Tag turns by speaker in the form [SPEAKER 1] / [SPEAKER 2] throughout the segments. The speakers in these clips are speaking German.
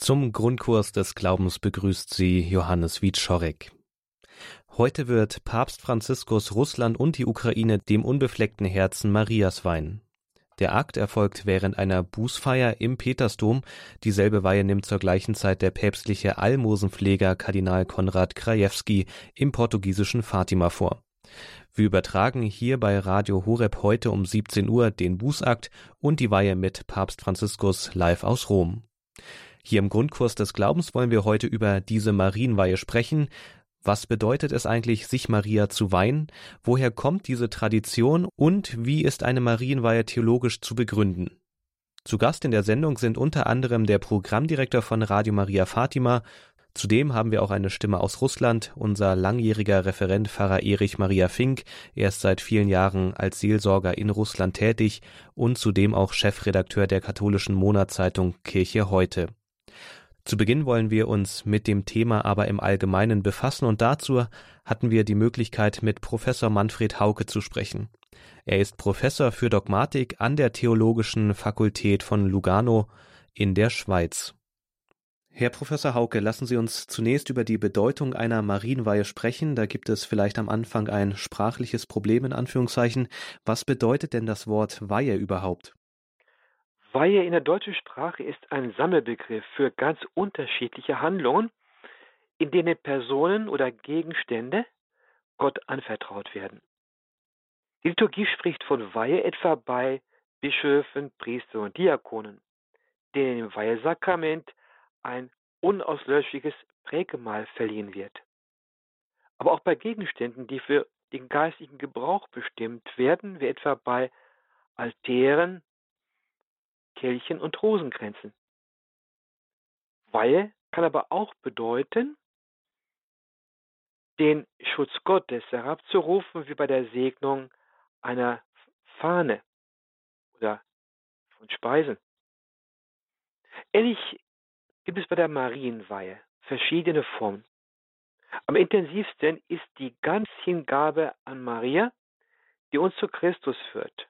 [SPEAKER 1] Zum Grundkurs des Glaubens begrüßt sie Johannes Wietschorek. Heute wird Papst Franziskus Russland und die Ukraine dem unbefleckten Herzen Marias weihen. Der Akt erfolgt während einer Bußfeier im Petersdom. Dieselbe Weihe nimmt zur gleichen Zeit der päpstliche Almosenpfleger Kardinal Konrad Krajewski im portugiesischen Fatima vor. Wir übertragen hier bei Radio Horeb heute um 17 Uhr den Bußakt und die Weihe mit Papst Franziskus live aus Rom. Hier im Grundkurs des Glaubens wollen wir heute über diese Marienweihe sprechen. Was bedeutet es eigentlich, sich Maria zu weihen? Woher kommt diese Tradition und wie ist eine Marienweihe theologisch zu begründen? Zu Gast in der Sendung sind unter anderem der Programmdirektor von Radio Maria Fatima. Zudem haben wir auch eine Stimme aus Russland, unser langjähriger Referent Pfarrer Erich Maria Fink. Er ist seit vielen Jahren als Seelsorger in Russland tätig und zudem auch Chefredakteur der katholischen Monatszeitung Kirche heute. Zu Beginn wollen wir uns mit dem Thema aber im Allgemeinen befassen und dazu hatten wir die Möglichkeit, mit Professor Manfred Hauke zu sprechen. Er ist Professor für Dogmatik an der Theologischen Fakultät von Lugano in der Schweiz. Herr Professor Hauke, lassen Sie uns zunächst über die Bedeutung einer Marienweihe sprechen. Da gibt es vielleicht am Anfang ein sprachliches Problem in Anführungszeichen. Was bedeutet denn das Wort Weihe überhaupt?
[SPEAKER 2] Weihe in der deutschen Sprache ist ein Sammelbegriff für ganz unterschiedliche Handlungen, in denen Personen oder Gegenstände Gott anvertraut werden. Die Liturgie spricht von Weihe etwa bei Bischöfen, Priestern und Diakonen, denen im Weihesakrament ein unauslöschliches Prägemal verliehen wird. Aber auch bei Gegenständen, die für den geistigen Gebrauch bestimmt werden, wie etwa bei Altären, Kelchen und Rosenkränzen. Weihe kann aber auch bedeuten, den Schutz Gottes herabzurufen, wie bei der Segnung einer Fahne oder von Speisen. Ähnlich gibt es bei der Marienweihe verschiedene Formen. Am intensivsten ist die Ganzhingabe an Maria, die uns zu Christus führt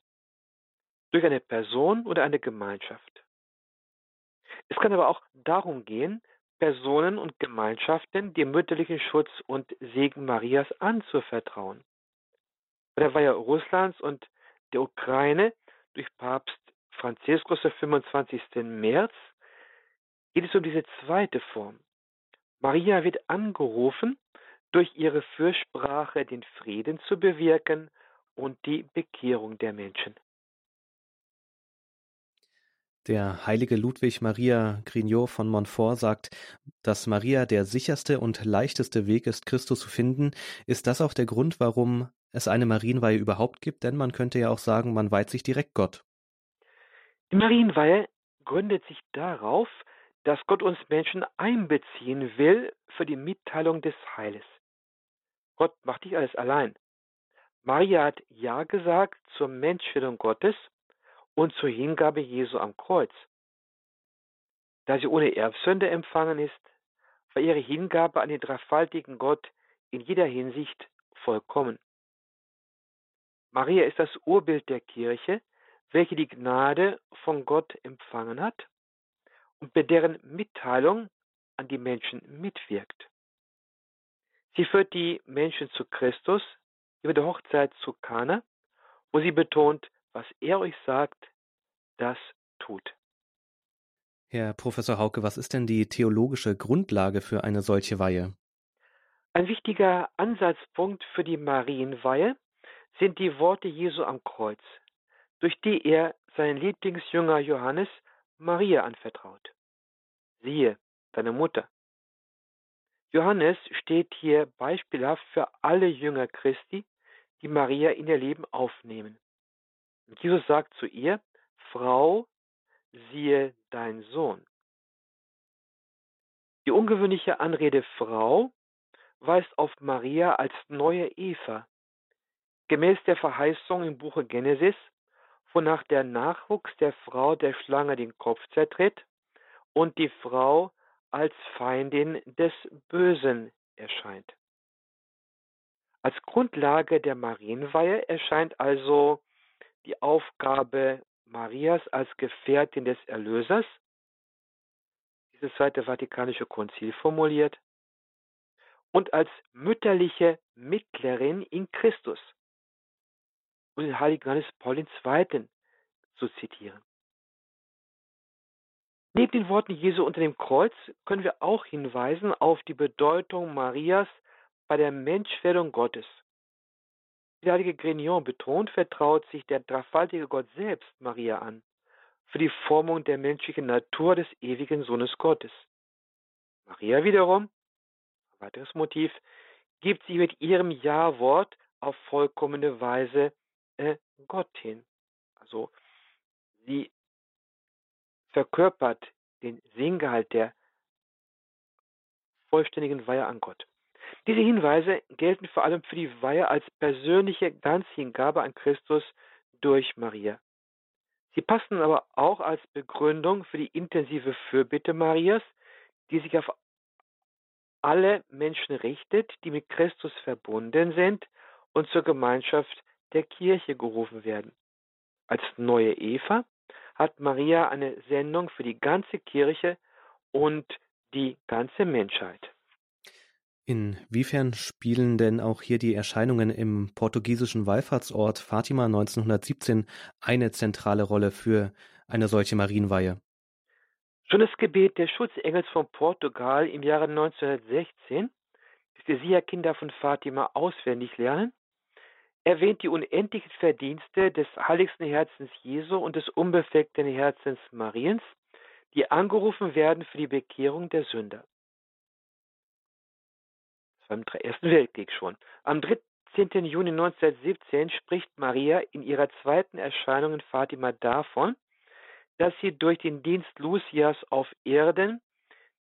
[SPEAKER 2] durch eine Person oder eine Gemeinschaft. Es kann aber auch darum gehen, Personen und Gemeinschaften dem mütterlichen Schutz und Segen Marias anzuvertrauen. Bei der Weihe Russlands und der Ukraine durch Papst Franziskus am 25. März geht es um diese zweite Form. Maria wird angerufen, durch ihre Fürsprache den Frieden zu bewirken und die Bekehrung der Menschen.
[SPEAKER 1] Der heilige Ludwig Maria Grignot von Montfort sagt, dass Maria der sicherste und leichteste Weg ist, Christus zu finden. Ist das auch der Grund, warum es eine Marienweihe überhaupt gibt? Denn man könnte ja auch sagen, man weiht sich direkt Gott.
[SPEAKER 2] Die Marienweihe gründet sich darauf, dass Gott uns Menschen einbeziehen will für die Mitteilung des Heiles. Gott macht nicht alles allein. Maria hat Ja gesagt zur Menschwerdung Gottes und zur Hingabe Jesu am Kreuz. Da sie ohne Erbsünde empfangen ist, war ihre Hingabe an den dreifaltigen Gott in jeder Hinsicht vollkommen. Maria ist das Urbild der Kirche, welche die Gnade von Gott empfangen hat und bei deren Mitteilung an die Menschen mitwirkt. Sie führt die Menschen zu Christus über der Hochzeit zu Kana, wo sie betont, was er euch sagt, das tut.
[SPEAKER 1] Herr Professor Hauke, was ist denn die theologische Grundlage für eine solche Weihe?
[SPEAKER 2] Ein wichtiger Ansatzpunkt für die Marienweihe sind die Worte Jesu am Kreuz, durch die er seinen Lieblingsjünger Johannes Maria anvertraut. Siehe, deine Mutter. Johannes steht hier beispielhaft für alle Jünger Christi, die Maria in ihr Leben aufnehmen. Und Jesus sagt zu ihr, Frau, siehe dein Sohn. Die ungewöhnliche Anrede Frau weist auf Maria als neue Eva, gemäß der Verheißung im Buche Genesis, wonach der Nachwuchs der Frau der Schlange den Kopf zertritt und die Frau als Feindin des Bösen erscheint. Als Grundlage der Marienweihe erscheint also die Aufgabe Marias als Gefährtin des Erlösers. dieses Zweite Vatikanische Konzil formuliert, und als mütterliche Mittlerin in Christus und den heiligen Johannes Paul II. zu zitieren. Neben den Worten Jesu unter dem Kreuz können wir auch hinweisen auf die Bedeutung Marias bei der Menschwerdung Gottes. Der heilige Grignon betont, vertraut sich der dreifaltige Gott selbst Maria an für die Formung der menschlichen Natur des ewigen Sohnes Gottes. Maria wiederum, weiteres Motiv, gibt sich mit ihrem Ja-Wort auf vollkommene Weise äh, Gott hin. Also sie verkörpert den Sinngehalt der vollständigen Weihe an Gott. Diese Hinweise gelten vor allem für die Weihe als persönliche Ganzhingabe an Christus durch Maria. Sie passen aber auch als Begründung für die intensive Fürbitte Marias, die sich auf alle Menschen richtet, die mit Christus verbunden sind und zur Gemeinschaft der Kirche gerufen werden. Als neue Eva hat Maria eine Sendung für die ganze Kirche und die ganze Menschheit.
[SPEAKER 1] Inwiefern spielen denn auch hier die Erscheinungen im portugiesischen Wallfahrtsort Fatima 1917 eine zentrale Rolle für eine solche Marienweihe?
[SPEAKER 2] Schon das Gebet des Schutzengels von Portugal im Jahre 1916, das die Sia-Kinder von Fatima auswendig lernen, erwähnt die unendlichen Verdienste des heiligsten Herzens Jesu und des unbefleckten Herzens Mariens, die angerufen werden für die Bekehrung der Sünder beim Ersten Weltkrieg schon. Am 13. Juni 1917 spricht Maria in ihrer zweiten Erscheinung in Fatima davon, dass sie durch den Dienst Lucias auf Erden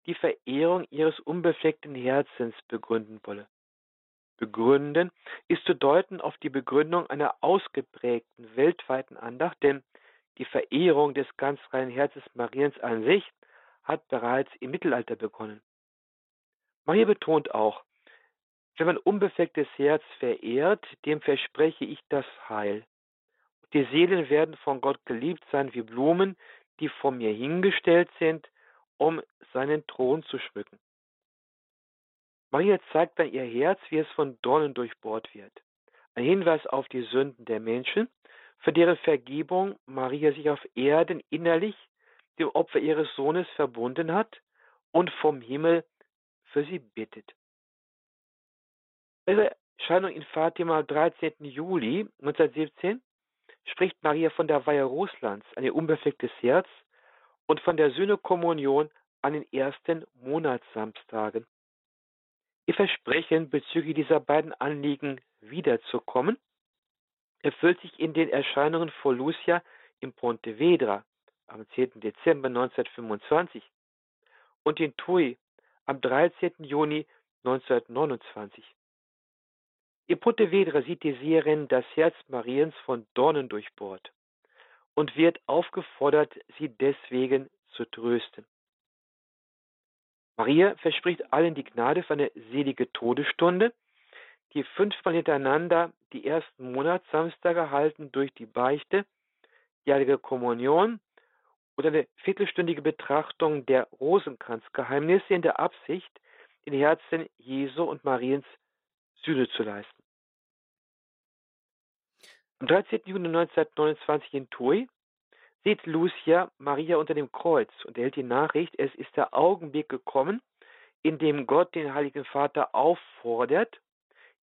[SPEAKER 2] die Verehrung ihres unbefleckten Herzens begründen wolle. Begründen ist zu deuten auf die Begründung einer ausgeprägten weltweiten Andacht, denn die Verehrung des ganz reinen Herzens Mariens an sich hat bereits im Mittelalter begonnen. Maria betont auch, wenn mein unbeflecktes Herz verehrt, dem verspreche ich das Heil. Die Seelen werden von Gott geliebt sein wie Blumen, die vor mir hingestellt sind, um seinen Thron zu schmücken. Maria zeigt dann ihr Herz, wie es von Dornen durchbohrt wird. Ein Hinweis auf die Sünden der Menschen, für deren Vergebung Maria sich auf Erden innerlich dem Opfer ihres Sohnes verbunden hat und vom Himmel für sie bittet. Bei ihrer Erscheinung in Fatima am 13. Juli 1917 spricht Maria von der Weihe Russlands an ihr unbeflecktes Herz und von der Sühnekommunion an den ersten Monatssamstagen. Ihr Versprechen bezüglich dieser beiden Anliegen wiederzukommen erfüllt sich in den Erscheinungen vor Lucia im Pontevedra am 10. Dezember 1925 und in Tui am 13. Juni 1929. Ihr Pontevedra sieht die Seherin das Herz Mariens von Dornen durchbohrt und wird aufgefordert, sie deswegen zu trösten. Maria verspricht allen die Gnade für eine selige Todesstunde, die fünfmal hintereinander die ersten Monatssamstage halten durch die Beichte, die Heilige Kommunion oder eine viertelstündige Betrachtung der Rosenkranzgeheimnisse in der Absicht, den Herzen Jesu und Mariens Sühne zu leisten. Am 13. Juni 1929 in Tui sieht Lucia Maria unter dem Kreuz und erhält die Nachricht, es ist der Augenblick gekommen, in dem Gott den Heiligen Vater auffordert,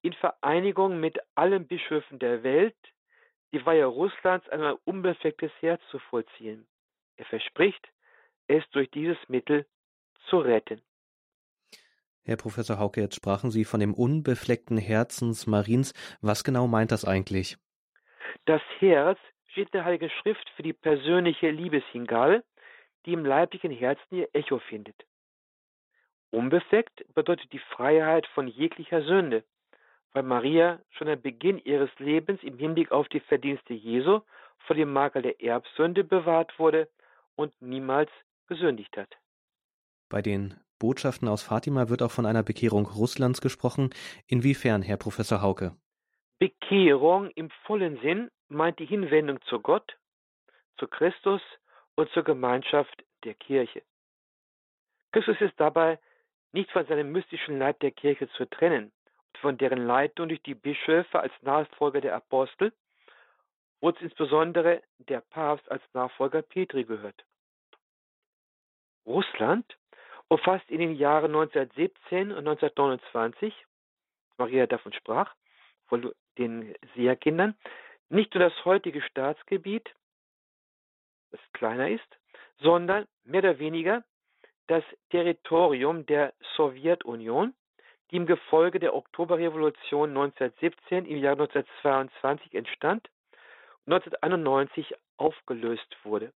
[SPEAKER 2] in Vereinigung mit allen Bischöfen der Welt die Weihe Russlands an ein unbeflecktes Herz zu vollziehen. Er verspricht, es durch dieses Mittel zu retten.
[SPEAKER 1] Herr Professor Hauke, jetzt sprachen Sie von dem unbefleckten Herzens Mariens. Was genau meint das eigentlich?
[SPEAKER 2] Das Herz steht in der Heiligen Schrift für die persönliche Liebeshingabe, die im leiblichen Herzen ihr Echo findet. Unbefleckt bedeutet die Freiheit von jeglicher Sünde, weil Maria schon am Beginn ihres Lebens im Hinblick auf die Verdienste Jesu vor dem Makel der Erbsünde bewahrt wurde und niemals gesündigt hat.
[SPEAKER 1] Bei den Botschaften aus Fatima wird auch von einer Bekehrung Russlands gesprochen. Inwiefern, Herr Professor Hauke?
[SPEAKER 2] Bekehrung im vollen Sinn meint die Hinwendung zu Gott, zu Christus und zur Gemeinschaft der Kirche. Christus ist dabei nicht von seinem mystischen Leib der Kirche zu trennen und von deren Leitung durch die Bischöfe als Nachfolger der Apostel, wozu insbesondere der Papst als Nachfolger Petri gehört. Russland umfasst in den Jahren 1917 und 1929, Maria davon sprach, den Seherkindern, nicht nur das heutige Staatsgebiet, das kleiner ist, sondern mehr oder weniger das Territorium der Sowjetunion, die im Gefolge der Oktoberrevolution 1917 im Jahr 1922 entstand und 1991 aufgelöst wurde.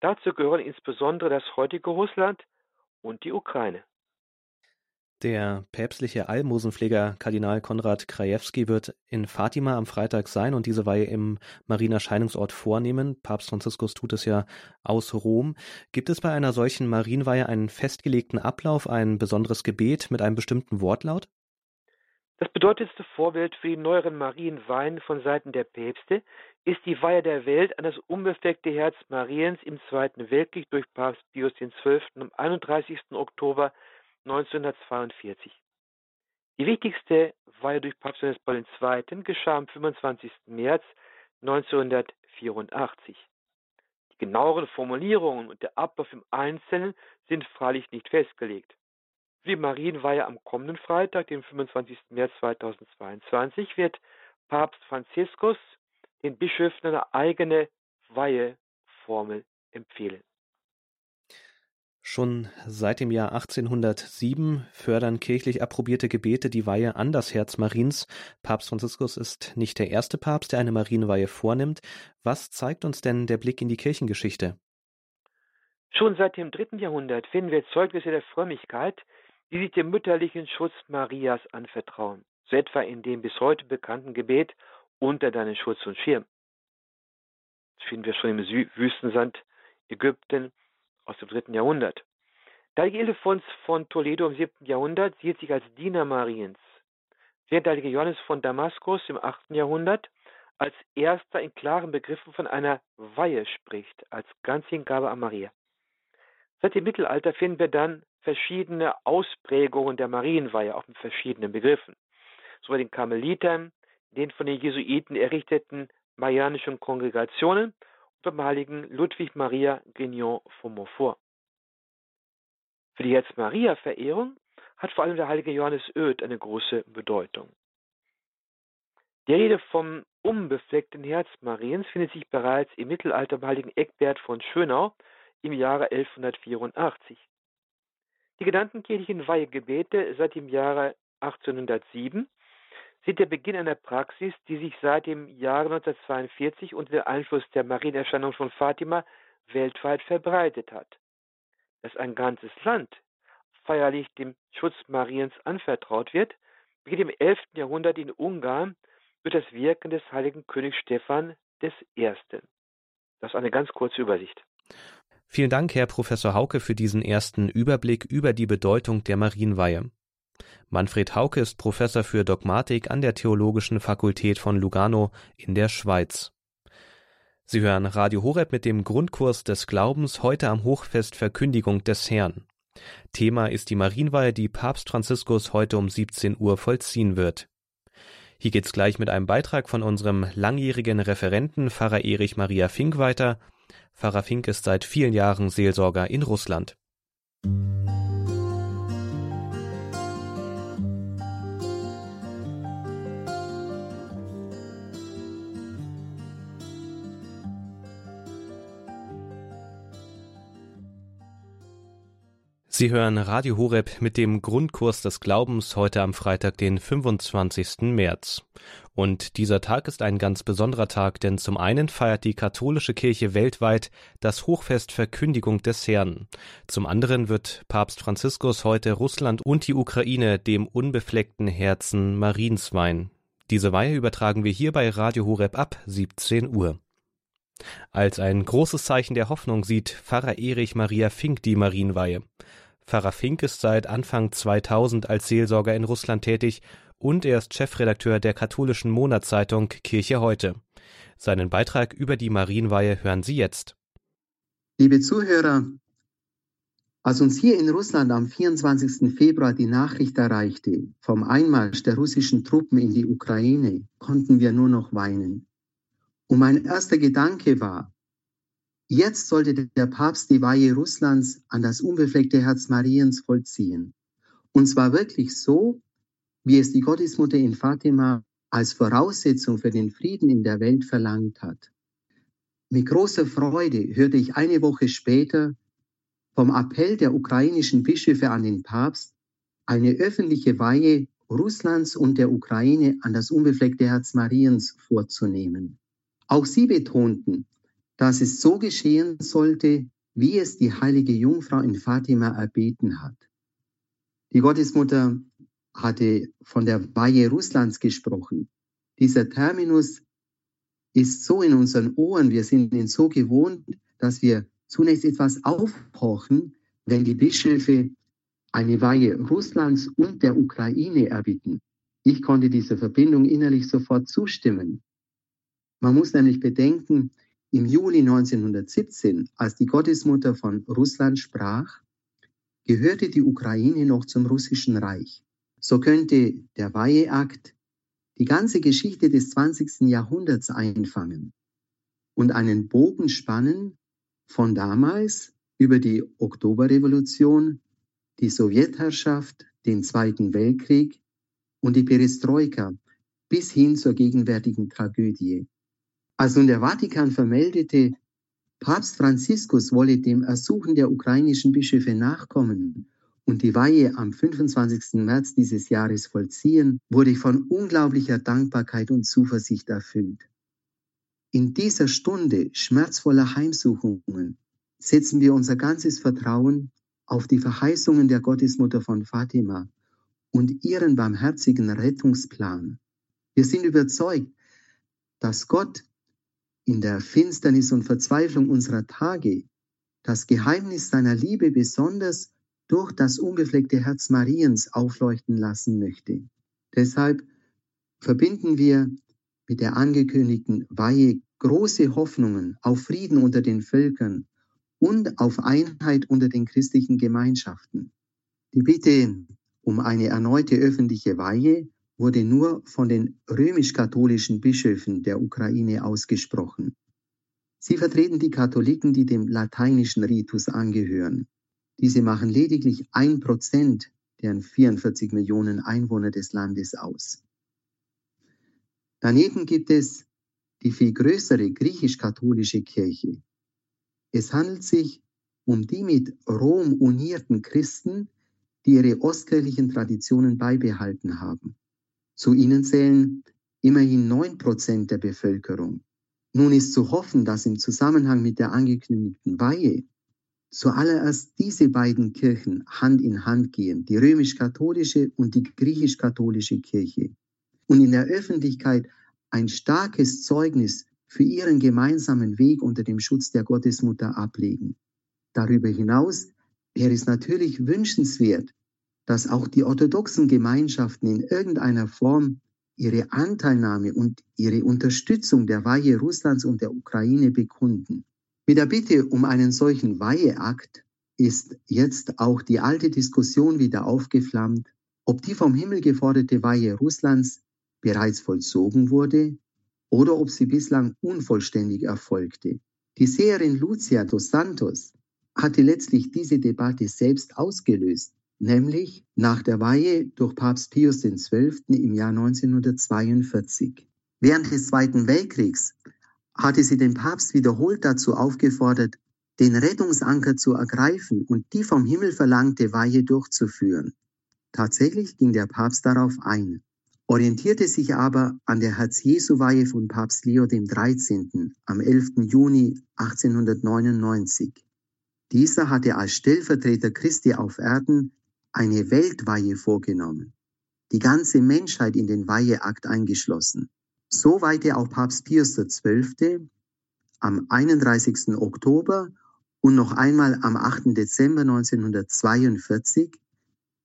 [SPEAKER 2] Dazu gehören insbesondere das heutige Russland und die Ukraine.
[SPEAKER 1] Der päpstliche Almosenpfleger Kardinal Konrad Krajewski wird in Fatima am Freitag sein und diese Weihe im Marienerscheinungsort vornehmen. Papst Franziskus tut es ja aus Rom. Gibt es bei einer solchen Marienweihe einen festgelegten Ablauf, ein besonderes Gebet mit einem bestimmten Wortlaut?
[SPEAKER 2] Das bedeutendste Vorbild für die neueren Marienweihen von Seiten der Päpste ist die Weihe der Welt an das unbefleckte Herz Mariens im Zweiten Weltkrieg durch Papst Pius XII. am 31. Oktober 1942. Die wichtigste Weihe durch Papst Johannes Paul II. geschah am 25. März 1984. Die genaueren Formulierungen und der Ablauf im Einzelnen sind freilich nicht festgelegt. Für die Marienweihe am kommenden Freitag, dem 25. März 2022, wird Papst Franziskus den Bischöfen eine eigene Weiheformel empfehlen.
[SPEAKER 1] Schon seit dem Jahr 1807 fördern kirchlich approbierte Gebete die Weihe an das Herz Mariens. Papst Franziskus ist nicht der erste Papst, der eine Marienweihe vornimmt. Was zeigt uns denn der Blick in die Kirchengeschichte?
[SPEAKER 2] Schon seit dem dritten Jahrhundert finden wir Zeugnisse der Frömmigkeit, die sich dem mütterlichen Schutz Marias anvertrauen, so etwa in dem bis heute bekannten Gebet unter deinen Schutz und Schirm. Das finden wir schon im Wüstensand Ägypten aus dem dritten Jahrhundert. Der heilige Ildefonс von Toledo im siebten Jahrhundert sieht sich als Diener Mariens, während der heilige Johannes von Damaskus im achten Jahrhundert als erster in klaren Begriffen von einer Weihe spricht, als Ganzhingabe an Maria. Seit dem Mittelalter finden wir dann verschiedene Ausprägungen der Marienweihe, auch mit verschiedenen Begriffen. So bei den Karmelitern, den von den Jesuiten errichteten marianischen Kongregationen beim heiligen Ludwig Maria Grignon von Montfort. Für die Herz-Maria-Verehrung hat vor allem der heilige Johannes Oeth eine große Bedeutung. Die Rede vom unbefleckten Herz Mariens findet sich bereits im Mittelalter beim heiligen Eckbert von Schönau im Jahre 1184. Die genannten kirchlichen Weihegebete seit dem Jahre 1807 sind der Beginn einer Praxis, die sich seit dem Jahre 1942 unter dem Einfluss der Marienerscheinung von Fatima weltweit verbreitet hat. Dass ein ganzes Land feierlich dem Schutz Mariens anvertraut wird, beginnt im 11. Jahrhundert in Ungarn durch das Wirken des heiligen Königs Stephan I. Das ist eine ganz kurze Übersicht.
[SPEAKER 1] Vielen Dank, Herr Professor Hauke, für diesen ersten Überblick über die Bedeutung der Marienweihe. Manfred Hauke ist Professor für Dogmatik an der Theologischen Fakultät von Lugano in der Schweiz. Sie hören Radio Horeb mit dem Grundkurs des Glaubens heute am Hochfest Verkündigung des Herrn. Thema ist die Marienweihe, die Papst Franziskus heute um 17 Uhr vollziehen wird. Hier geht's gleich mit einem Beitrag von unserem langjährigen Referenten Pfarrer Erich Maria Fink weiter. Pfarrer Fink ist seit vielen Jahren Seelsorger in Russland. Sie hören Radio Horeb mit dem Grundkurs des Glaubens heute am Freitag, den 25. März. Und dieser Tag ist ein ganz besonderer Tag, denn zum einen feiert die katholische Kirche weltweit das Hochfest Verkündigung des Herrn. Zum anderen wird Papst Franziskus heute Russland und die Ukraine dem unbefleckten Herzen Mariens weihen. Diese Weihe übertragen wir hier bei Radio Horeb ab 17 Uhr. Als ein großes Zeichen der Hoffnung sieht Pfarrer Erich Maria Fink die Marienweihe. Pfarrer Fink ist seit Anfang 2000 als Seelsorger in Russland tätig und er ist Chefredakteur der katholischen Monatszeitung Kirche heute. Seinen Beitrag über die Marienweihe hören Sie jetzt.
[SPEAKER 3] Liebe Zuhörer, Als uns hier in Russland am 24. Februar die Nachricht erreichte vom Einmarsch der russischen Truppen in die Ukraine, konnten wir nur noch weinen. Und mein erster Gedanke war, jetzt sollte der Papst die Weihe Russlands an das unbefleckte Herz Mariens vollziehen. Und zwar wirklich so, wie es die Gottesmutter in Fatima als Voraussetzung für den Frieden in der Welt verlangt hat. Mit großer Freude hörte ich eine Woche später vom Appell der ukrainischen Bischöfe an den Papst, eine öffentliche Weihe Russlands und der Ukraine an das unbefleckte Herz Mariens vorzunehmen. Auch sie betonten, dass es so geschehen sollte, wie es die heilige Jungfrau in Fatima erbeten hat. Die Gottesmutter hatte von der Weihe Russlands gesprochen. Dieser Terminus ist so in unseren Ohren, wir sind ihn so gewohnt, dass wir zunächst etwas aufpochen, wenn die Bischöfe eine Weihe Russlands und der Ukraine erbitten. Ich konnte dieser Verbindung innerlich sofort zustimmen. Man muss nämlich bedenken, im Juli 1917, als die Gottesmutter von Russland sprach, gehörte die Ukraine noch zum russischen Reich. So könnte der Weiheakt die ganze Geschichte des 20. Jahrhunderts einfangen und einen Bogen spannen von damals über die Oktoberrevolution, die Sowjetherrschaft, den Zweiten Weltkrieg und die Perestroika bis hin zur gegenwärtigen Tragödie. Als nun der Vatikan vermeldete, Papst Franziskus wolle dem Ersuchen der ukrainischen Bischöfe nachkommen und die Weihe am 25. März dieses Jahres vollziehen, wurde ich von unglaublicher Dankbarkeit und Zuversicht erfüllt. In dieser Stunde schmerzvoller Heimsuchungen setzen wir unser ganzes Vertrauen auf die Verheißungen der Gottesmutter von Fatima und ihren barmherzigen Rettungsplan. Wir sind überzeugt, dass Gott in der Finsternis und Verzweiflung unserer Tage das Geheimnis seiner Liebe besonders durch das unbefleckte Herz Mariens aufleuchten lassen möchte. Deshalb verbinden wir mit der angekündigten Weihe große Hoffnungen auf Frieden unter den Völkern und auf Einheit unter den christlichen Gemeinschaften. Die Bitte um eine erneute öffentliche Weihe wurde nur von den römisch-katholischen Bischöfen der Ukraine ausgesprochen. Sie vertreten die Katholiken, die dem lateinischen Ritus angehören. Diese machen lediglich ein Prozent der 44 Millionen Einwohner des Landes aus. Daneben gibt es die viel größere griechisch-katholische Kirche. Es handelt sich um die mit Rom unierten Christen, die ihre ostkirchlichen Traditionen beibehalten haben. Zu ihnen zählen immerhin neun Prozent der Bevölkerung. Nun ist zu hoffen, dass im Zusammenhang mit der angekündigten Weihe zuallererst diese beiden Kirchen Hand in Hand gehen, die römisch-katholische und die griechisch-katholische Kirche, und in der Öffentlichkeit ein starkes Zeugnis für ihren gemeinsamen Weg unter dem Schutz der Gottesmutter ablegen. Darüber hinaus wäre es natürlich wünschenswert, dass auch die orthodoxen Gemeinschaften in irgendeiner Form ihre Anteilnahme und ihre Unterstützung der Weihe Russlands und der Ukraine bekunden. Mit der Bitte um einen solchen Weiheakt ist jetzt auch die alte Diskussion wieder aufgeflammt, ob die vom Himmel geforderte Weihe Russlands bereits vollzogen wurde oder ob sie bislang unvollständig erfolgte. Die Seherin Lucia dos Santos hatte letztlich diese Debatte selbst ausgelöst nämlich nach der Weihe durch Papst Pius XII. im Jahr 1942. Während des Zweiten Weltkriegs hatte sie den Papst wiederholt dazu aufgefordert, den Rettungsanker zu ergreifen und die vom Himmel verlangte Weihe durchzuführen. Tatsächlich ging der Papst darauf ein, orientierte sich aber an der Herz-Jesu-Weihe von Papst Leo XIII. am 11. Juni 1899. Dieser hatte als Stellvertreter Christi auf Erden eine Weltweihe vorgenommen, die ganze Menschheit in den Weiheakt eingeschlossen. So weihte auch Papst Pius XII. am 31. Oktober und noch einmal am 8. Dezember 1942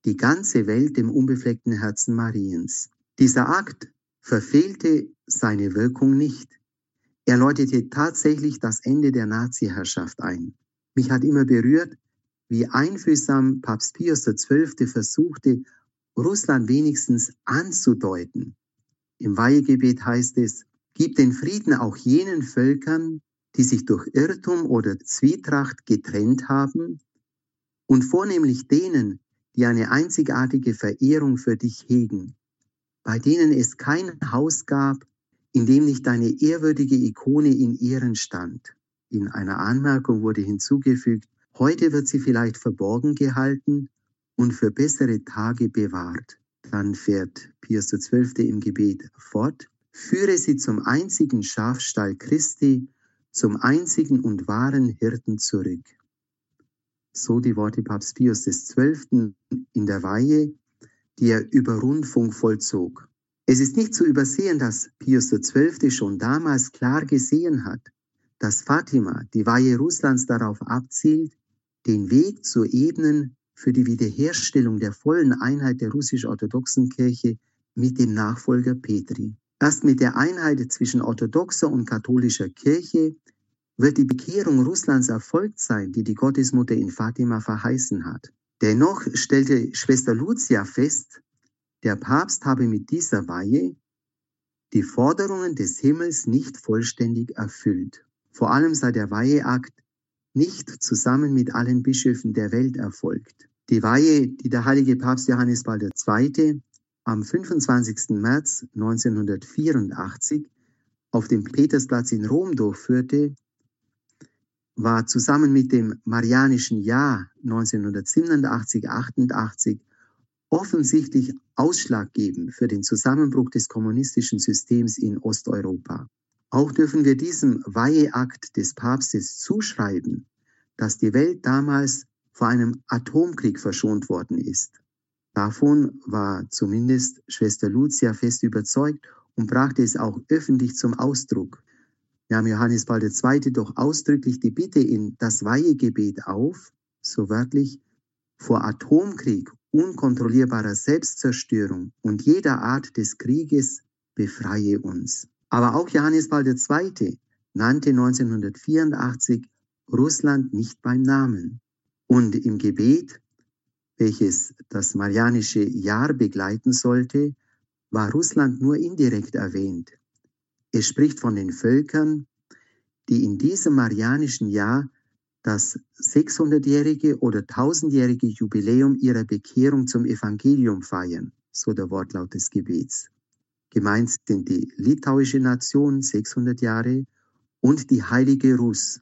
[SPEAKER 3] die ganze Welt dem unbefleckten Herzen Mariens. Dieser Akt verfehlte seine Wirkung nicht. Er läutete tatsächlich das Ende der Nazi-Herrschaft ein. Mich hat immer berührt, wie einfühlsam Papst Pius XII. versuchte, Russland wenigstens anzudeuten. Im Weihegebet heißt es, gib den Frieden auch jenen Völkern, die sich durch Irrtum oder Zwietracht getrennt haben, und vornehmlich denen, die eine einzigartige Verehrung für dich hegen, bei denen es kein Haus gab, in dem nicht deine ehrwürdige Ikone in Ehren stand. In einer Anmerkung wurde hinzugefügt, heute wird sie vielleicht verborgen gehalten und für bessere Tage bewahrt. Dann fährt Pius XII. im Gebet fort, führe sie zum einzigen Schafstall Christi, zum einzigen und wahren Hirten zurück. So die Worte Papst Pius XII. in der Weihe, die er über Rundfunk vollzog. Es ist nicht zu übersehen, dass Pius XII. schon damals klar gesehen hat, dass Fatima, die Weihe Russlands, darauf abzielt, den Weg zu ebnen für die Wiederherstellung der vollen Einheit der russisch-orthodoxen Kirche mit dem Nachfolger Petri. Erst mit der Einheit zwischen orthodoxer und katholischer Kirche wird die Bekehrung Russlands erfolgt sein, die die Gottesmutter in Fatima verheißen hat. Dennoch stellte Schwester Lucia fest, der Papst habe mit dieser Weihe die Forderungen des Himmels nicht vollständig erfüllt. Vor allem sei der Weiheakt nicht zusammen mit allen Bischöfen der Welt erfolgt. Die Weihe, die der heilige Papst Johannes Paul II. am 25. März 1984 auf dem Petersplatz in Rom durchführte, war zusammen mit dem Marianischen Jahr 1987-88 offensichtlich ausschlaggebend für den Zusammenbruch des kommunistischen Systems in Osteuropa. Auch dürfen wir diesem Weiheakt des Papstes zuschreiben, dass die Welt damals vor einem Atomkrieg verschont worden ist. Davon war zumindest Schwester Lucia fest überzeugt und brachte es auch öffentlich zum Ausdruck nahm Johannes Paul II. doch ausdrücklich die Bitte in das Weihegebet auf, so wörtlich, vor Atomkrieg, unkontrollierbarer Selbstzerstörung und jeder Art des Krieges befreie uns. Aber auch Johannes Paul II. nannte 1984 Russland nicht beim Namen. Und im Gebet, welches das Marianische Jahr begleiten sollte, war Russland nur indirekt erwähnt. Es spricht von den Völkern, die in diesem marianischen Jahr das 600-jährige oder 1000-jährige Jubiläum ihrer Bekehrung zum Evangelium feiern, so der Wortlaut des Gebets. Gemeint sind die litauische Nation 600 Jahre und die heilige Russ,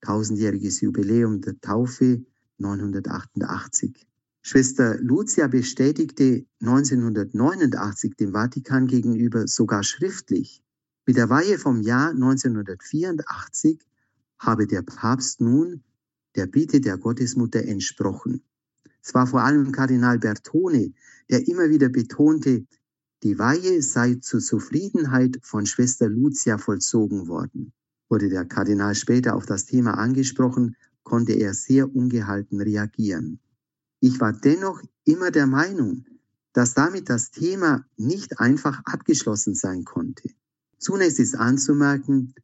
[SPEAKER 3] 1000-jähriges Jubiläum der Taufe 988. Schwester Lucia bestätigte 1989 dem Vatikan gegenüber sogar schriftlich, mit der Weihe vom Jahr 1984 habe der Papst nun der Bitte der Gottesmutter entsprochen. Es war vor allem Kardinal Bertone, der immer wieder betonte, die Weihe sei zur Zufriedenheit von Schwester Lucia vollzogen worden. Wurde der Kardinal später auf das Thema angesprochen, konnte er sehr ungehalten reagieren. Ich war dennoch immer der Meinung, dass damit das Thema nicht einfach abgeschlossen sein konnte. Zunächst ist anzumerken,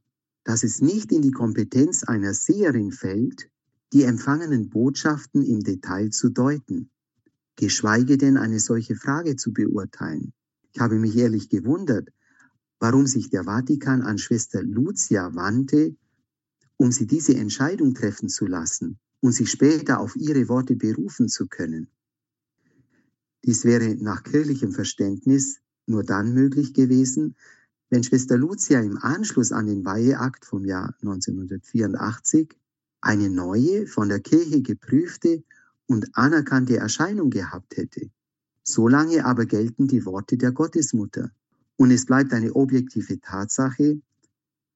[SPEAKER 3] dass es nicht in die Kompetenz einer Seherin fällt, die empfangenen Botschaften im Detail zu deuten, geschweige denn eine solche Frage zu beurteilen. Ich habe mich ehrlich gewundert, warum sich der Vatikan an Schwester Lucia wandte, um sie diese Entscheidung treffen zu lassen und sich später auf ihre Worte berufen zu können. Dies wäre nach kirchlichem Verständnis nur dann möglich gewesen, wenn Schwester Lucia im Anschluss an den Weiheakt vom Jahr 1984 eine neue, von der Kirche geprüfte und anerkannte Erscheinung gehabt hätte. Solange aber gelten die Worte der Gottesmutter. Und es bleibt eine objektive Tatsache,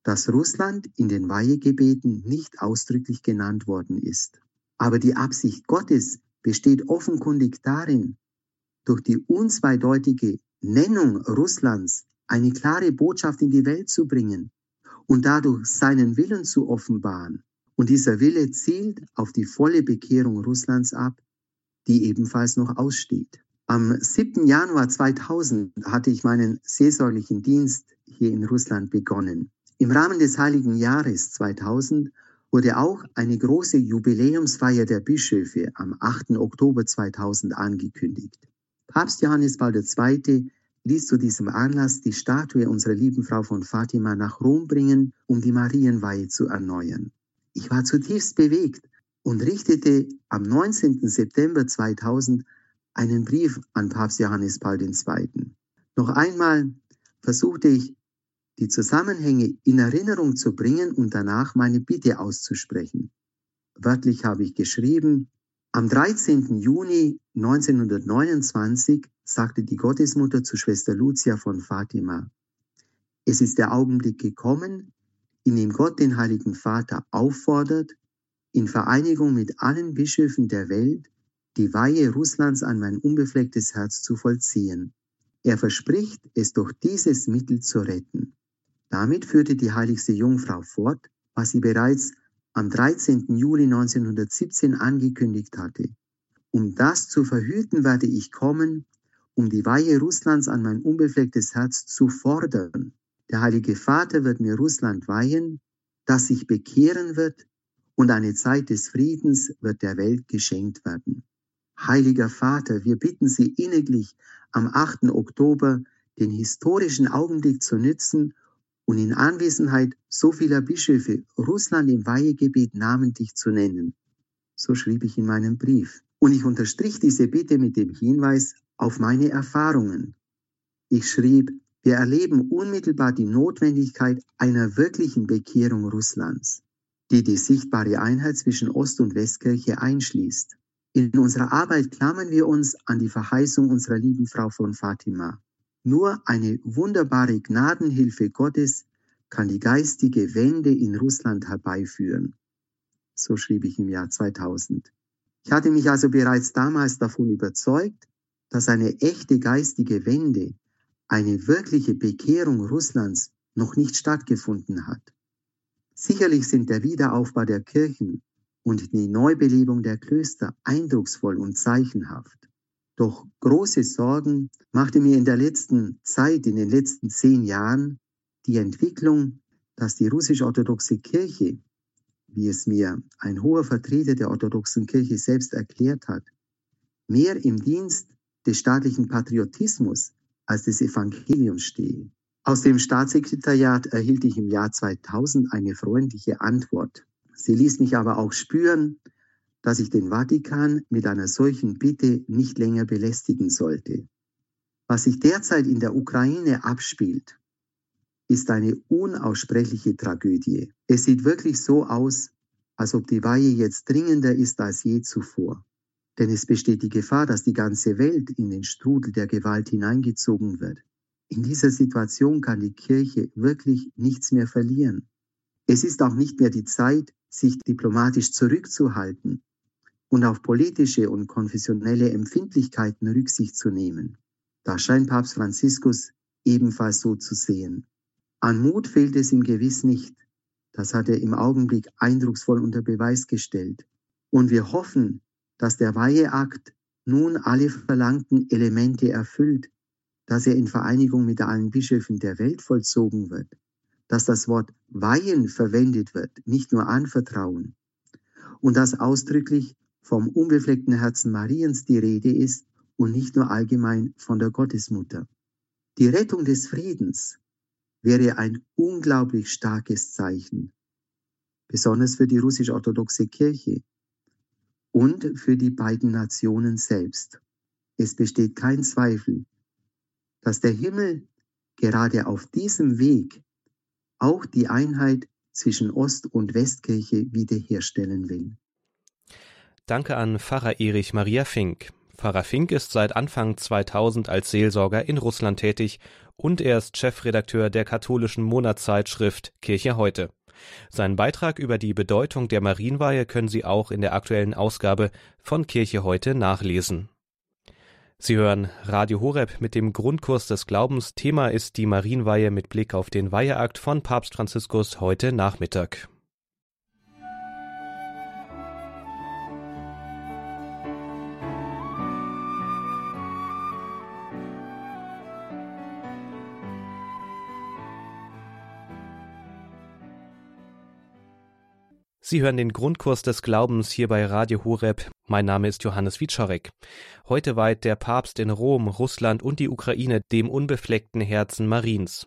[SPEAKER 3] dass Russland in den Weihegebeten nicht ausdrücklich genannt worden ist. Aber die Absicht Gottes besteht offenkundig darin, durch die unzweideutige Nennung Russlands eine klare Botschaft in die Welt zu bringen und dadurch seinen Willen zu offenbaren. Und dieser Wille zielt auf die volle Bekehrung Russlands ab, die ebenfalls noch aussteht. Am 7. Januar 2000 hatte ich meinen seelsorglichen Dienst hier in Russland begonnen. Im Rahmen des Heiligen Jahres 2000 wurde auch eine große Jubiläumsfeier der Bischöfe am 8. Oktober 2000 angekündigt. Papst Johannes Paul II. ließ zu diesem Anlass die Statue unserer lieben Frau von Fatima nach Rom bringen, um die Marienweihe zu erneuern. Ich war zutiefst bewegt und richtete am 19. September 2000 einen Brief an Papst Johannes Paul II. Noch einmal versuchte ich, die Zusammenhänge in Erinnerung zu bringen und danach meine Bitte auszusprechen. Wörtlich habe ich geschrieben, am 13. Juni 1929 sagte die Gottesmutter zu Schwester Lucia von Fatima, es ist der Augenblick gekommen, in dem Gott den Heiligen Vater auffordert, in Vereinigung mit allen Bischöfen der Welt die Weihe Russlands an mein unbeflecktes Herz zu vollziehen. Er verspricht, es durch dieses Mittel zu retten. Damit führte die heiligste Jungfrau fort, was sie bereits am 13. Juli 1917 angekündigt hatte. Um das zu verhüten, werde ich kommen, um die Weihe Russlands an mein unbeflecktes Herz zu fordern. Der Heilige Vater wird mir Russland weihen, das sich bekehren wird, und eine Zeit des Friedens wird der Welt geschenkt werden. Heiliger Vater, wir bitten Sie inniglich, am 8. Oktober den historischen Augenblick zu nützen und in Anwesenheit so vieler Bischöfe Russland im Weihegebet namentlich zu nennen. So schrieb ich in meinem Brief. Und ich unterstrich diese Bitte mit dem Hinweis auf meine Erfahrungen. Ich schrieb, wir erleben unmittelbar die Notwendigkeit einer wirklichen Bekehrung Russlands, die die sichtbare Einheit zwischen Ost- und Westkirche einschließt. In unserer Arbeit klammern wir uns an die Verheißung unserer lieben Frau von Fatima. Nur eine wunderbare Gnadenhilfe Gottes kann die geistige Wende in Russland herbeiführen. So schrieb ich im Jahr 2000. Ich hatte mich also bereits damals davon überzeugt, dass eine echte geistige Wende, eine wirkliche Bekehrung Russlands noch nicht stattgefunden hat. Sicherlich sind der Wiederaufbau der Kirchen und die Neubelebung der Klöster eindrucksvoll und zeichenhaft. Doch große Sorgen machte mir in der letzten Zeit, in den letzten zehn Jahren, die Entwicklung, dass die russisch-orthodoxe Kirche, wie es mir ein hoher Vertreter der orthodoxen Kirche selbst erklärt hat, mehr im Dienst des staatlichen Patriotismus als des Evangeliums stehe. Aus dem Staatssekretariat erhielt ich im Jahr 2000 eine freundliche Antwort. Sie ließ mich aber auch spüren, dass ich den Vatikan mit einer solchen Bitte nicht länger belästigen sollte. Was sich derzeit in der Ukraine abspielt, ist eine unaussprechliche Tragödie. Es sieht wirklich so aus, als ob die Weihe jetzt dringender ist als je zuvor. Denn es besteht die Gefahr, dass die ganze Welt in den Strudel der Gewalt hineingezogen wird. In dieser Situation kann die Kirche wirklich nichts mehr verlieren. Es ist auch nicht mehr die Zeit, sich diplomatisch zurückzuhalten und auf politische und konfessionelle Empfindlichkeiten Rücksicht zu nehmen. Da scheint Papst Franziskus ebenfalls so zu sehen. An Mut fehlt es ihm gewiss nicht. Das hat er im Augenblick eindrucksvoll unter Beweis gestellt. Und wir hoffen, dass der Weiheakt nun alle verlangten Elemente erfüllt, dass er in Vereinigung mit allen Bischöfen der Welt vollzogen wird, dass das Wort Weihen verwendet wird, nicht nur Anvertrauen, und dass ausdrücklich vom unbefleckten Herzen Mariens die Rede ist und nicht nur allgemein von der Gottesmutter. Die Rettung des Friedens wäre ein unglaublich starkes Zeichen, besonders für die russisch-orthodoxe Kirche und für die beiden Nationen selbst. Es besteht kein Zweifel, dass der Himmel gerade auf diesem Weg auch die Einheit zwischen Ost- und Westkirche wiederherstellen will.
[SPEAKER 1] Danke an Pfarrer Erich Maria Fink. Pfarrer Fink ist seit Anfang 2000 als Seelsorger in Russland tätig und er ist Chefredakteur der katholischen Monatszeitschrift Kirche heute. Seinen Beitrag über die Bedeutung der Marienweihe können Sie auch in der aktuellen Ausgabe von Kirche heute nachlesen. Sie hören Radio Horeb mit dem Grundkurs des Glaubens. Thema ist die Marienweihe mit Blick auf den Weiheakt von Papst Franziskus heute Nachmittag. Sie hören den Grundkurs des Glaubens hier bei Radio Horeb. Mein Name ist Johannes Wiczorek. Heute weiht der Papst in Rom, Russland und die Ukraine dem unbefleckten Herzen Mariens.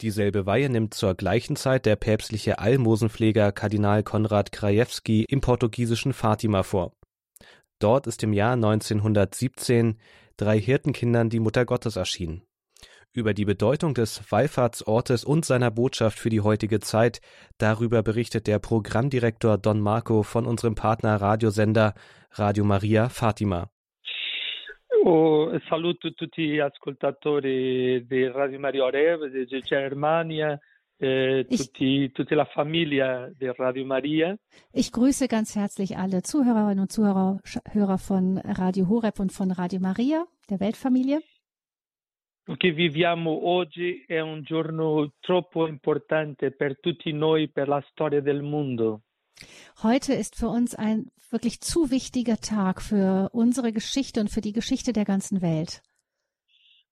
[SPEAKER 1] Dieselbe Weihe nimmt zur gleichen Zeit der päpstliche Almosenpfleger Kardinal Konrad Krajewski im portugiesischen Fatima vor. Dort ist im Jahr 1917 drei Hirtenkindern die Mutter Gottes erschienen. Über die Bedeutung des Wallfahrtsortes und seiner Botschaft für die heutige Zeit, darüber berichtet der Programmdirektor Don Marco von unserem Partner Radiosender Radio Maria Fatima.
[SPEAKER 4] Oh, saluto tutti gli ascoltatori di Radio Maria Oreb, di Germania, eh, Maria.
[SPEAKER 5] Ich grüße ganz herzlich alle Zuhörerinnen und Zuhörer Hörer von Radio Horeb und von Radio Maria, der Weltfamilie.
[SPEAKER 4] Lo che viviamo oggi è un giorno troppo importante per tutti noi, per la storia del mondo.
[SPEAKER 5] Heute ist für uns ein wirklich zu wichtiger Tag für unsere Geschichte und für die Geschichte der ganzen Welt.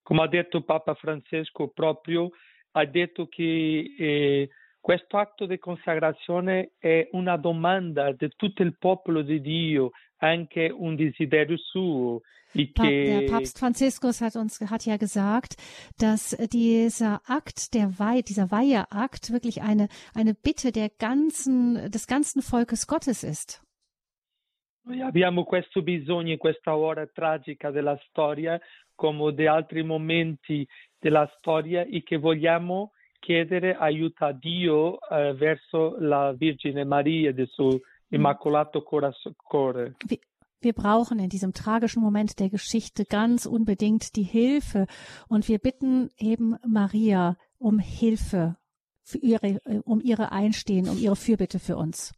[SPEAKER 4] Come ha detto Papa Francesco proprio, ha detto che eh, questo atto di consacrazione è una domanda di tutto il popolo di Dio, anche un desiderio suo.
[SPEAKER 5] Der Papst Franziskus hat uns hat ja gesagt, dass dieser Akt der Weihe, dieser Weiheakt wirklich eine eine Bitte der ganzen des ganzen Volkes Gottes ist.
[SPEAKER 4] Noi abbiamo questo bisogno in questa ora tragica della storia, come di altri momenti della storia, e che vogliamo chiedere aiuto a Dio eh, verso la Vergine Maria del suo immacolato cuore.
[SPEAKER 5] Wir brauchen in diesem tragischen Moment der Geschichte ganz unbedingt die Hilfe und wir bitten eben Maria um Hilfe, für ihre, um ihre Einstehen, um ihre Fürbitte für uns.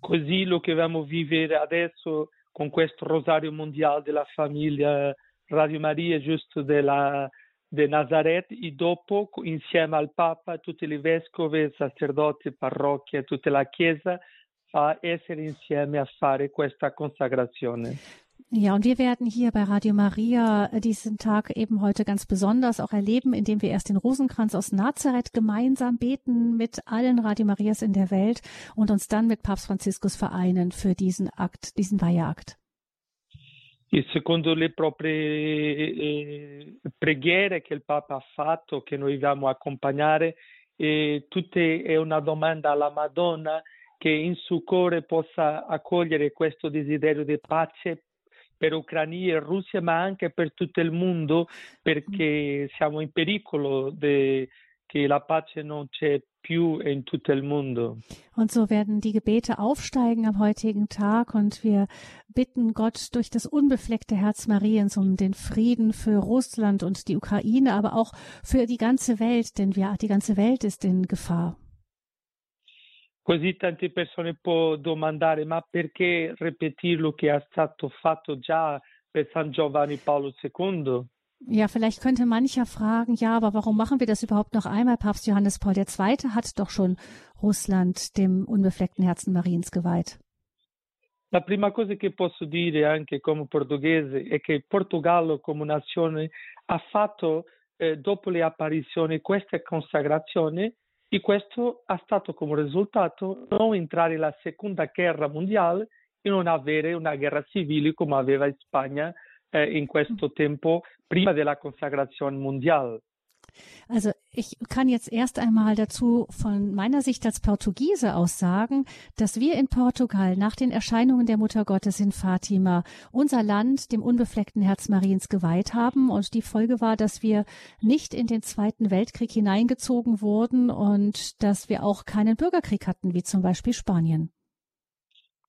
[SPEAKER 4] Così lo che dobbiamo vivere adesso con questo rosario mondiale della famiglia Radio Maria, giusto della, di Nazareth, e dopo insieme al Papa, tutti i vescovi, sacerdoti, parrocchie, tutta la Chiesa, a essere insieme a fare questa consacrazione.
[SPEAKER 5] Ja, und wir werden hier bei Radio Maria diesen Tag eben heute ganz besonders auch erleben, indem wir erst den Rosenkranz aus Nazareth gemeinsam beten mit allen Radio Marias in der Welt und uns dann mit Papst Franziskus vereinen für diesen Akt, diesen Weiheakt.
[SPEAKER 4] E secondo le proprie eh, preghiere che il Papa ha fatto, che noi dobbiamo accompagnare, eh, tutte è una domanda alla Madonna che in suo cuore possa accogliere questo desiderio di pace per Ucraina e Russia, ma anche per tutto il mondo, perché siamo in pericolo di che la pace non c'è più in tutto il mondo.
[SPEAKER 5] Und so werden die Gebete aufsteigen am heutigen Tag und wir bitten Gott durch das unbefleckte Herz Mariens um den Frieden für Russland und die Ukraine, aber auch für die ganze Welt, denn wir, die ganze Welt ist in Gefahr.
[SPEAKER 4] Così tante persone può domandare ma perché ripetirlo che è stato fatto già per San Giovanni Paolo II?
[SPEAKER 5] Ja, vielleicht könnte mancher fragen, ja, aber warum machen wir das überhaupt noch einmal? Papst Johannes Paul II. hat doch schon Russland dem unbefleckten Herzen Mariens geweiht.
[SPEAKER 4] La prima cosa che posso dire anche come portoghese è che Portogallo come nazione ha fatto eh, dopo le apparizioni questa consacrazione e questo ha stato come risultato non entrare nella seconda guerra mondiale e non avere una guerra civile come aveva in Spagna eh, in questo tempo prima della consacrazione mondiale.
[SPEAKER 5] Also ich kann jetzt erst einmal dazu von meiner Sicht als Portugiese aus sagen, dass wir in Portugal nach den Erscheinungen der Mutter Gottes in Fatima unser Land dem unbefleckten Herz Mariens geweiht haben und die Folge war, dass wir nicht in den Zweiten Weltkrieg hineingezogen wurden und dass wir auch keinen Bürgerkrieg hatten, wie zum Beispiel Spanien.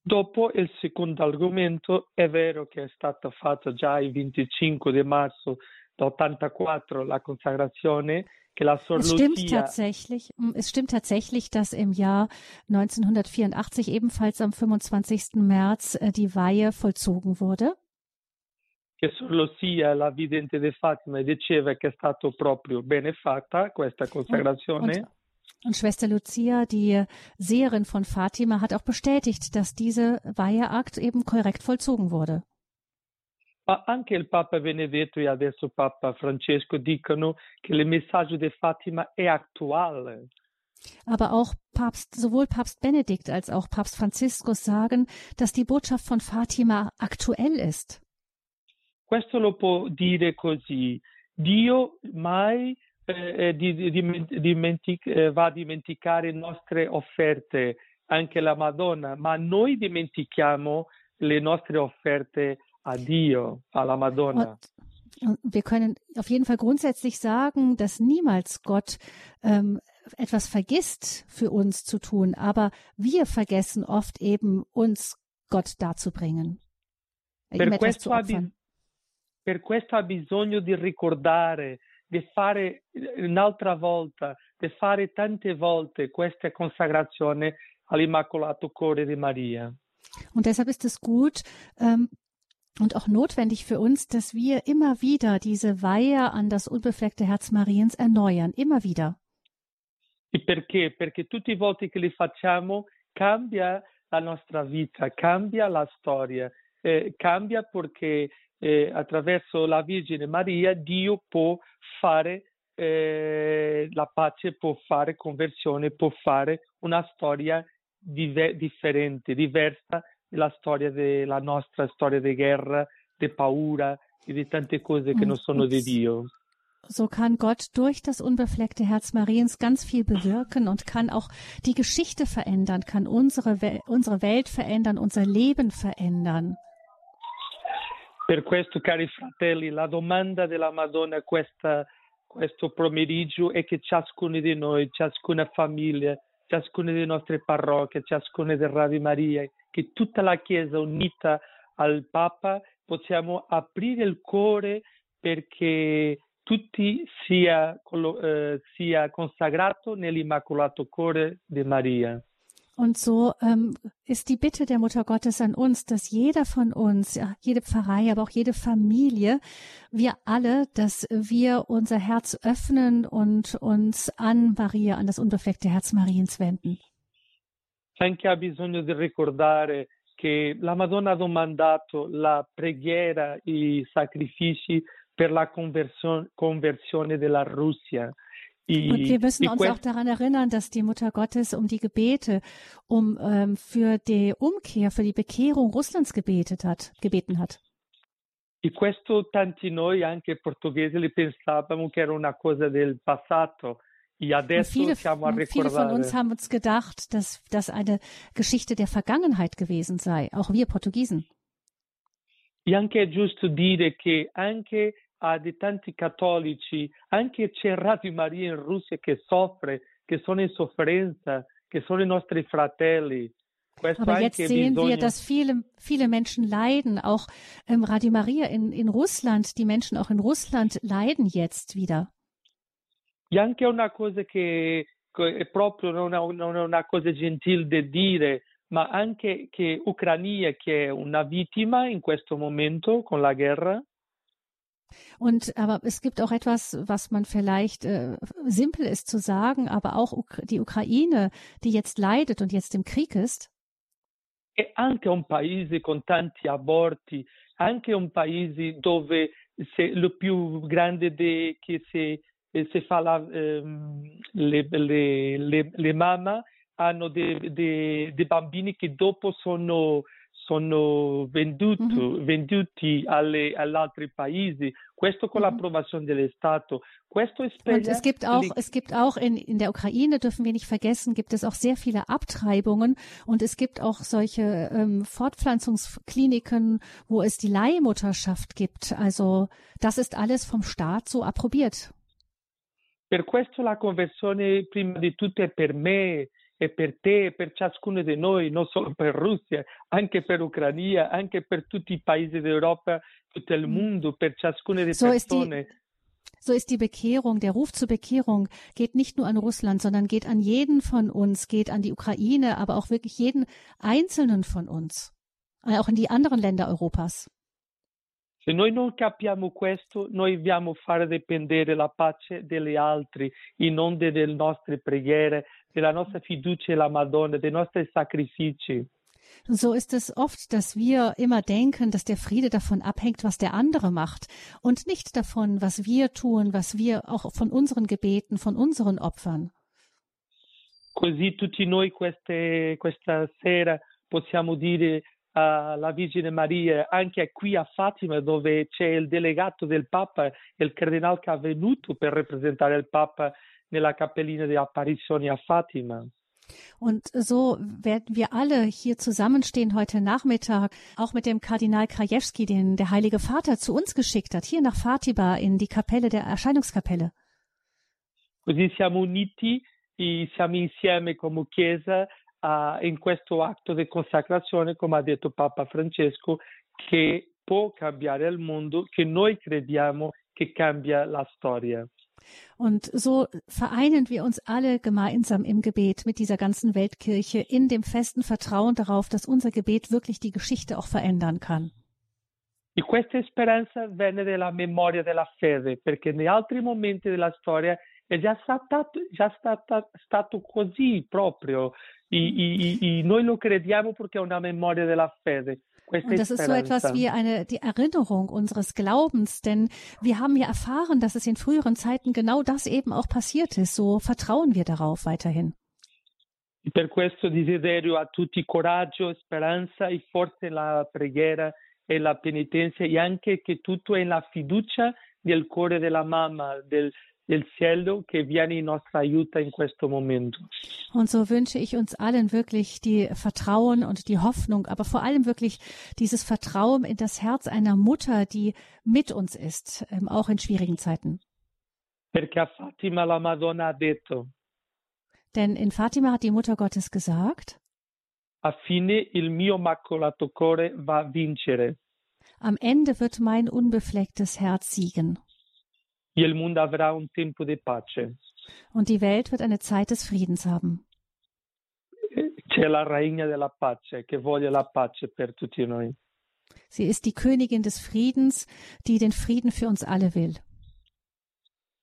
[SPEAKER 4] Dopo il secondo argomento, è vero che è stato fatto già il 25 di marzo 84 la consacrazione
[SPEAKER 5] es stimmt tatsächlich, es stimmt tatsächlich, dass im Jahr 1984 ebenfalls am 25. März äh, die Weihe vollzogen wurde.
[SPEAKER 4] Che Sor Lucia, la vidente di Fatima, diceva che è stato proprio bene fatta questa consacrazione.
[SPEAKER 5] Und, und, und Schwester Lucia, die Seherin von Fatima, hat auch bestätigt, dass diese Weiheakt eben korrekt vollzogen wurde.
[SPEAKER 4] Ma anche il Papa Benedetto e adesso Papa Francesco dicono che il messaggio di Fatima è attuale.
[SPEAKER 5] Aber auch Papst, sowohl Papst Benedikt als auch Papst Franziskus sagen, dass die Botschaft von Fatima aktuell ist.
[SPEAKER 4] Questo lo può dire così. Dio mai eh, eh di, di, dimentic- eh, va a dimenticare nostre offerte, anche la Madonna, ma noi dimentichiamo le nostre offerte a Dio, alla Madonna.
[SPEAKER 5] Und wir können auf jeden Fall grundsätzlich sagen, dass niemals Gott ähm, etwas vergisst für uns zu tun, aber wir vergessen oft eben uns Gott darzubringen.
[SPEAKER 4] Per questo, ha per questo ha bisogno di ricordare, di fare un'altra volta, di fare tante volte questa consacrazione all'Immacolato Cuore di Maria.
[SPEAKER 5] Und deshalb ist es gut, ähm, und auch notwendig für uns, dass wir immer wieder diese Weihe an das unbefleckte Herz Mariens erneuern, immer wieder.
[SPEAKER 4] E perché? Perché tutti i voti che li facciamo cambia la nostra vita, cambia la storia, eh, cambia perché eh, attraverso la Vergine Maria Dio può fare eh, la pace, può fare conversione, può fare una storia diver- differente, diversa della storia della nostra storia di guerra, di paura e di tante cose che non sono di Dio.
[SPEAKER 5] So kann Gott durch das unbefleckte Herz Mariens ganz viel bewirken und kann auch die Geschichte verändern, kann unsere, Wel unsere Welt verändern, unser Leben verändern.
[SPEAKER 4] Per questo, cari fratelli, la domanda della Madonna questa, questo pomeriggio è che ciascuno di noi, ciascuna famiglia, ciascuna delle nostre parrocchie, ciascuna del Radio Maria, che tutta la Chiesa unita al Papa possiamo aprire il cuore perché tutti sia, äh, sia consacrato nell'Immacolato Cuore di Maria.
[SPEAKER 5] Und so ähm, ist die Bitte der Mutter Gottes an uns, dass jeder von uns, ja, jede Pfarrei, aber auch jede Familie, wir alle, dass wir unser Herz öffnen und uns an Maria, an das unbefleckte Herz Mariens wenden.
[SPEAKER 4] Anche ha bisogno di ricordare che la Madonna ha domandato la preghiera, i sacrifici per la conversione della Russia.
[SPEAKER 5] Und wir müssen uns auch daran erinnern, dass die Mutter Gottes um die Gebete, um ähm, für die Umkehr, für die Bekehrung Russlands gebetet hat, gebeten hat.
[SPEAKER 4] E questo tanti noi, anche portoghesi, li pensavamo che era una cosa del passato. E adesso
[SPEAKER 5] viele,
[SPEAKER 4] siamo a
[SPEAKER 5] viele von uns haben uns gedacht, dass das eine Geschichte der Vergangenheit gewesen sei, auch wir Portugiesen.
[SPEAKER 4] E anche è giusto dire che anche a di tanti cattolici, anche c'è Radio Maria in Russia che soffre, che sono in sofferenza, che sono i nostri fratelli.
[SPEAKER 5] Questo Aber jetzt sehen bisogna... wir, dass viele, viele Menschen leiden, auch ähm, Radio Maria in, in Russland, die Menschen auch in Russland leiden jetzt wieder.
[SPEAKER 4] E anche una cosa che è proprio non è una cosa gentile da dire, ma anche che Ucraina, che è una vittima in questo momento con la guerra,
[SPEAKER 5] und aber es gibt auch etwas, was man vielleicht äh, simpel ist zu sagen, aber auch die Ukraine, die jetzt leidet und jetzt im Krieg ist.
[SPEAKER 4] È anche un paese con tanti aborti, anche un paese dove se, lo più grande de, che se, se fa la, ehm, le, le, le, le mamme hanno dei bambini che dopo sono sono venduti, mm-hmm. venduti alle, agli altri paesi, questo con mm-hmm. l'approvazione dell'Estato. Questo
[SPEAKER 5] Und es gibt auch, es gibt auch in, in der Ukraine, dürfen wir nicht vergessen, gibt es auch sehr viele Abtreibungen und es gibt auch solche ähm, Fortpflanzungskliniken, wo es die Leihmutterschaft gibt. Also das ist alles vom Staat so approbiert.
[SPEAKER 4] Per questo la conversione prima di tutto è per me e per te e per ciascuno di noi, non solo per Russia, anche per Ucraina, anche per tutti i paesi d'Europa, tutto il mm. mondo, per ciascuna delle so persone.
[SPEAKER 5] So ist die Bekehrung, der Ruf zur Bekehrung geht nicht nur an Russland, sondern geht an jeden von uns, geht an die Ukraine, aber auch wirklich jeden Einzelnen von uns, äh, auch in die anderen Länder Europas.
[SPEAKER 4] Se noi non capiamo questo, noi dobbiamo fare dipendere la pace degli altri e non delle nostre preghiere, della nostra fiducia nella Madonna, dei nostri sacrifici.
[SPEAKER 5] So ist es oft, dass wir immer denken, dass der Friede davon abhängt, was der andere macht und nicht davon, was wir tun, was wir auch von unseren Gebeten, von unseren Opfern.
[SPEAKER 4] Così tutti noi queste, questa sera possiamo dire alla Vergine Maria, anche qui a Fatima dove c'è il delegato del Papa, il cardinale che è venuto per rappresentare il Papa nella cappellina di apparizioni a Fatima.
[SPEAKER 5] Und so werden wir alle hier zusammenstehen heute Nachmittag, auch mit dem Kardinal Krajewski, den der Heilige Vater zu uns geschickt hat, hier nach Fatima in die Kapelle der Erscheinungskapelle.
[SPEAKER 4] Così siamo uniti, siamo insieme come Chiesa uh, in questo atto di consacrazione, come ha detto Papa Francesco, che può cambiare il mondo, che noi crediamo che cambia la storia.
[SPEAKER 5] Und so vereinen wir uns alle gemeinsam im Gebet mit dieser ganzen Weltkirche in dem festen Vertrauen darauf, dass unser Gebet wirklich die Geschichte auch verändern kann.
[SPEAKER 4] E questa speranza venne dalla memoria della fede, perché in altri momenti della storia è già stato, già stato, stato così proprio. E, e, e noi lo crediamo perché è una memoria della fede.
[SPEAKER 5] Und das ist so etwas wie eine, die Erinnerung unseres Glaubens, denn wir haben ja erfahren, dass es in früheren Zeiten genau das eben auch passiert ist. So vertrauen wir darauf weiterhin.
[SPEAKER 4] Per questo desiderio a tutti coraggio, speranza e forse la preghiera e la penitenza e anche che tutto è la fiducia del cuore della mamma, del, del cielo che viene in nostra aiuto in questo momento.
[SPEAKER 5] Und so wünsche ich uns allen wirklich die Vertrauen und die Hoffnung, aber vor allem wirklich dieses Vertrauen in das Herz einer Mutter, die mit uns ist, ähm, auch in schwierigen Zeiten.
[SPEAKER 4] Perché a Fatima la Madonna ha detto,
[SPEAKER 5] Denn in Fatima hat die Mutter Gottes gesagt,
[SPEAKER 4] a fine il mio maculato cuore va a vincere.
[SPEAKER 5] Am Ende wird mein unbeflecktes Herz siegen. Und die Welt wird eine Zeit des Friedens haben.
[SPEAKER 4] C'è la regna della pace che vuole la pace per tutti noi.
[SPEAKER 5] Sie ist die Königin des Friedens, die den Frieden für uns alle will.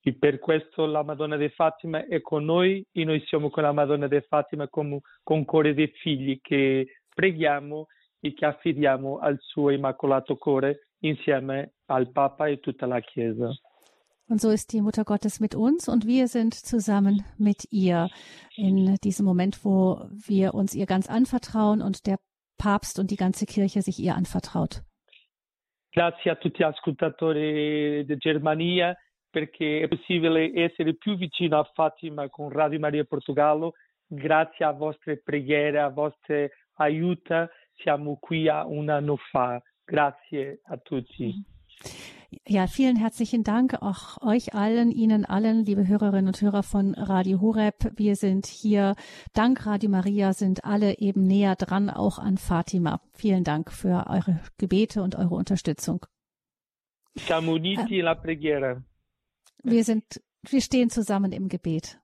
[SPEAKER 4] E per questo la Madonna di Fatima è con noi e noi siamo con la Madonna di Fatima come, con cuore dei figli che preghiamo e che affidiamo al suo immacolato cuore insieme al Papa e tutta la Chiesa.
[SPEAKER 5] Und so ist die Mutter Gottes mit uns und wir sind zusammen mit ihr in diesem Moment, wo wir uns ihr ganz anvertrauen und der Papst und die ganze Kirche sich ihr anvertraut.
[SPEAKER 4] Grazie a tutti gli ascoltatori di Germania perché è possibile essere più vicino a Fatima con Radio Maria Portogallo. Grazie a vostre preghiere, a vostre aiuto, siamo qui a un anno fa. Grazie a tutti.
[SPEAKER 5] Ja, vielen herzlichen Dank auch euch allen, Ihnen allen, liebe Hörerinnen und Hörer von Radio Horeb. Wir sind hier, dank Radio Maria, sind alle eben näher dran, auch an Fatima. Vielen Dank für eure Gebete und eure Unterstützung.
[SPEAKER 4] Siamo uniti nella preghiera.
[SPEAKER 5] Wir sind, wir stehen zusammen im Gebet.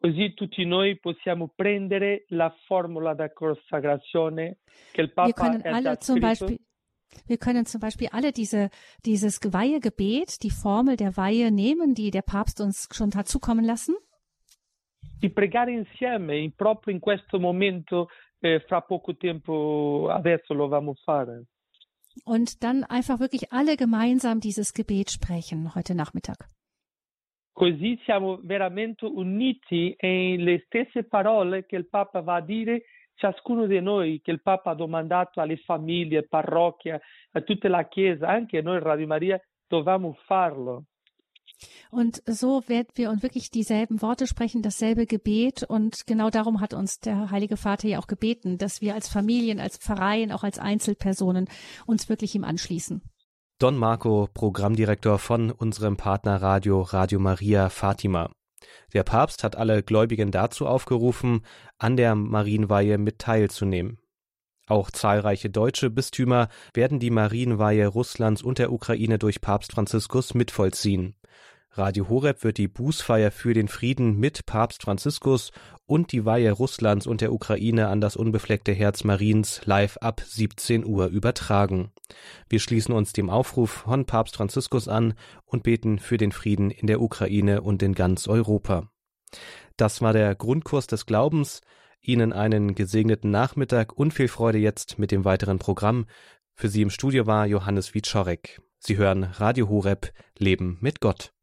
[SPEAKER 4] Così tutti noi possiamo prendere la formula da consacrazione che il
[SPEAKER 5] Wir
[SPEAKER 4] Papa
[SPEAKER 5] können
[SPEAKER 4] ha già
[SPEAKER 5] alle zum. Beispiel, wir können zum Beispiel alle diese, dieses Weihegebet, die Formel der Weihe nehmen, die der Papst uns schon hat zukommen lassen.
[SPEAKER 4] di pregare insieme in- proprio in questo momento, eh, fra poco tempo adesso lo vamo fare.
[SPEAKER 5] Und dann einfach wirklich alle gemeinsam dieses Gebet sprechen heute Nachmittag.
[SPEAKER 4] Così siamo veramente uniti e le stesse parole che il Papa va a dire ciascuno di noi, che il Papa ha domandato alle famiglie, parrocchie, a tutta la Chiesa, anche noi Radio Maria, dovevamo farlo.
[SPEAKER 5] Und so werden wir und wirklich dieselben Worte sprechen, dasselbe Gebet. Und genau darum hat uns der Heilige Vater ja auch gebeten, dass wir als Familien, als Pfarreien, auch als Einzelpersonen uns wirklich ihm anschließen.
[SPEAKER 1] Don Marco, Programmdirektor von unserem Partnerradio Radio Maria Fatima. Der Papst hat alle Gläubigen dazu aufgerufen, an der Marienweihe mit teilzunehmen. Auch zahlreiche deutsche Bistümer werden die Marienweihe Russlands und der Ukraine durch Papst Franziskus mitvollziehen. Radio Horeb wird die Bußfeier für den Frieden mit Papst Franziskus und die Weihe Russlands und der Ukraine an das unbefleckte Herz Mariens live ab 17 Uhr übertragen. Wir schließen uns dem Aufruf von Papst Franziskus an und beten für den Frieden in der Ukraine und in ganz Europa. Das war der Grundkurs des Glaubens. Ihnen einen gesegneten Nachmittag und viel Freude jetzt mit dem weiteren Programm. Für Sie im Studio war Johannes Wieczorek. Sie hören Radio Horeb Leben mit Gott.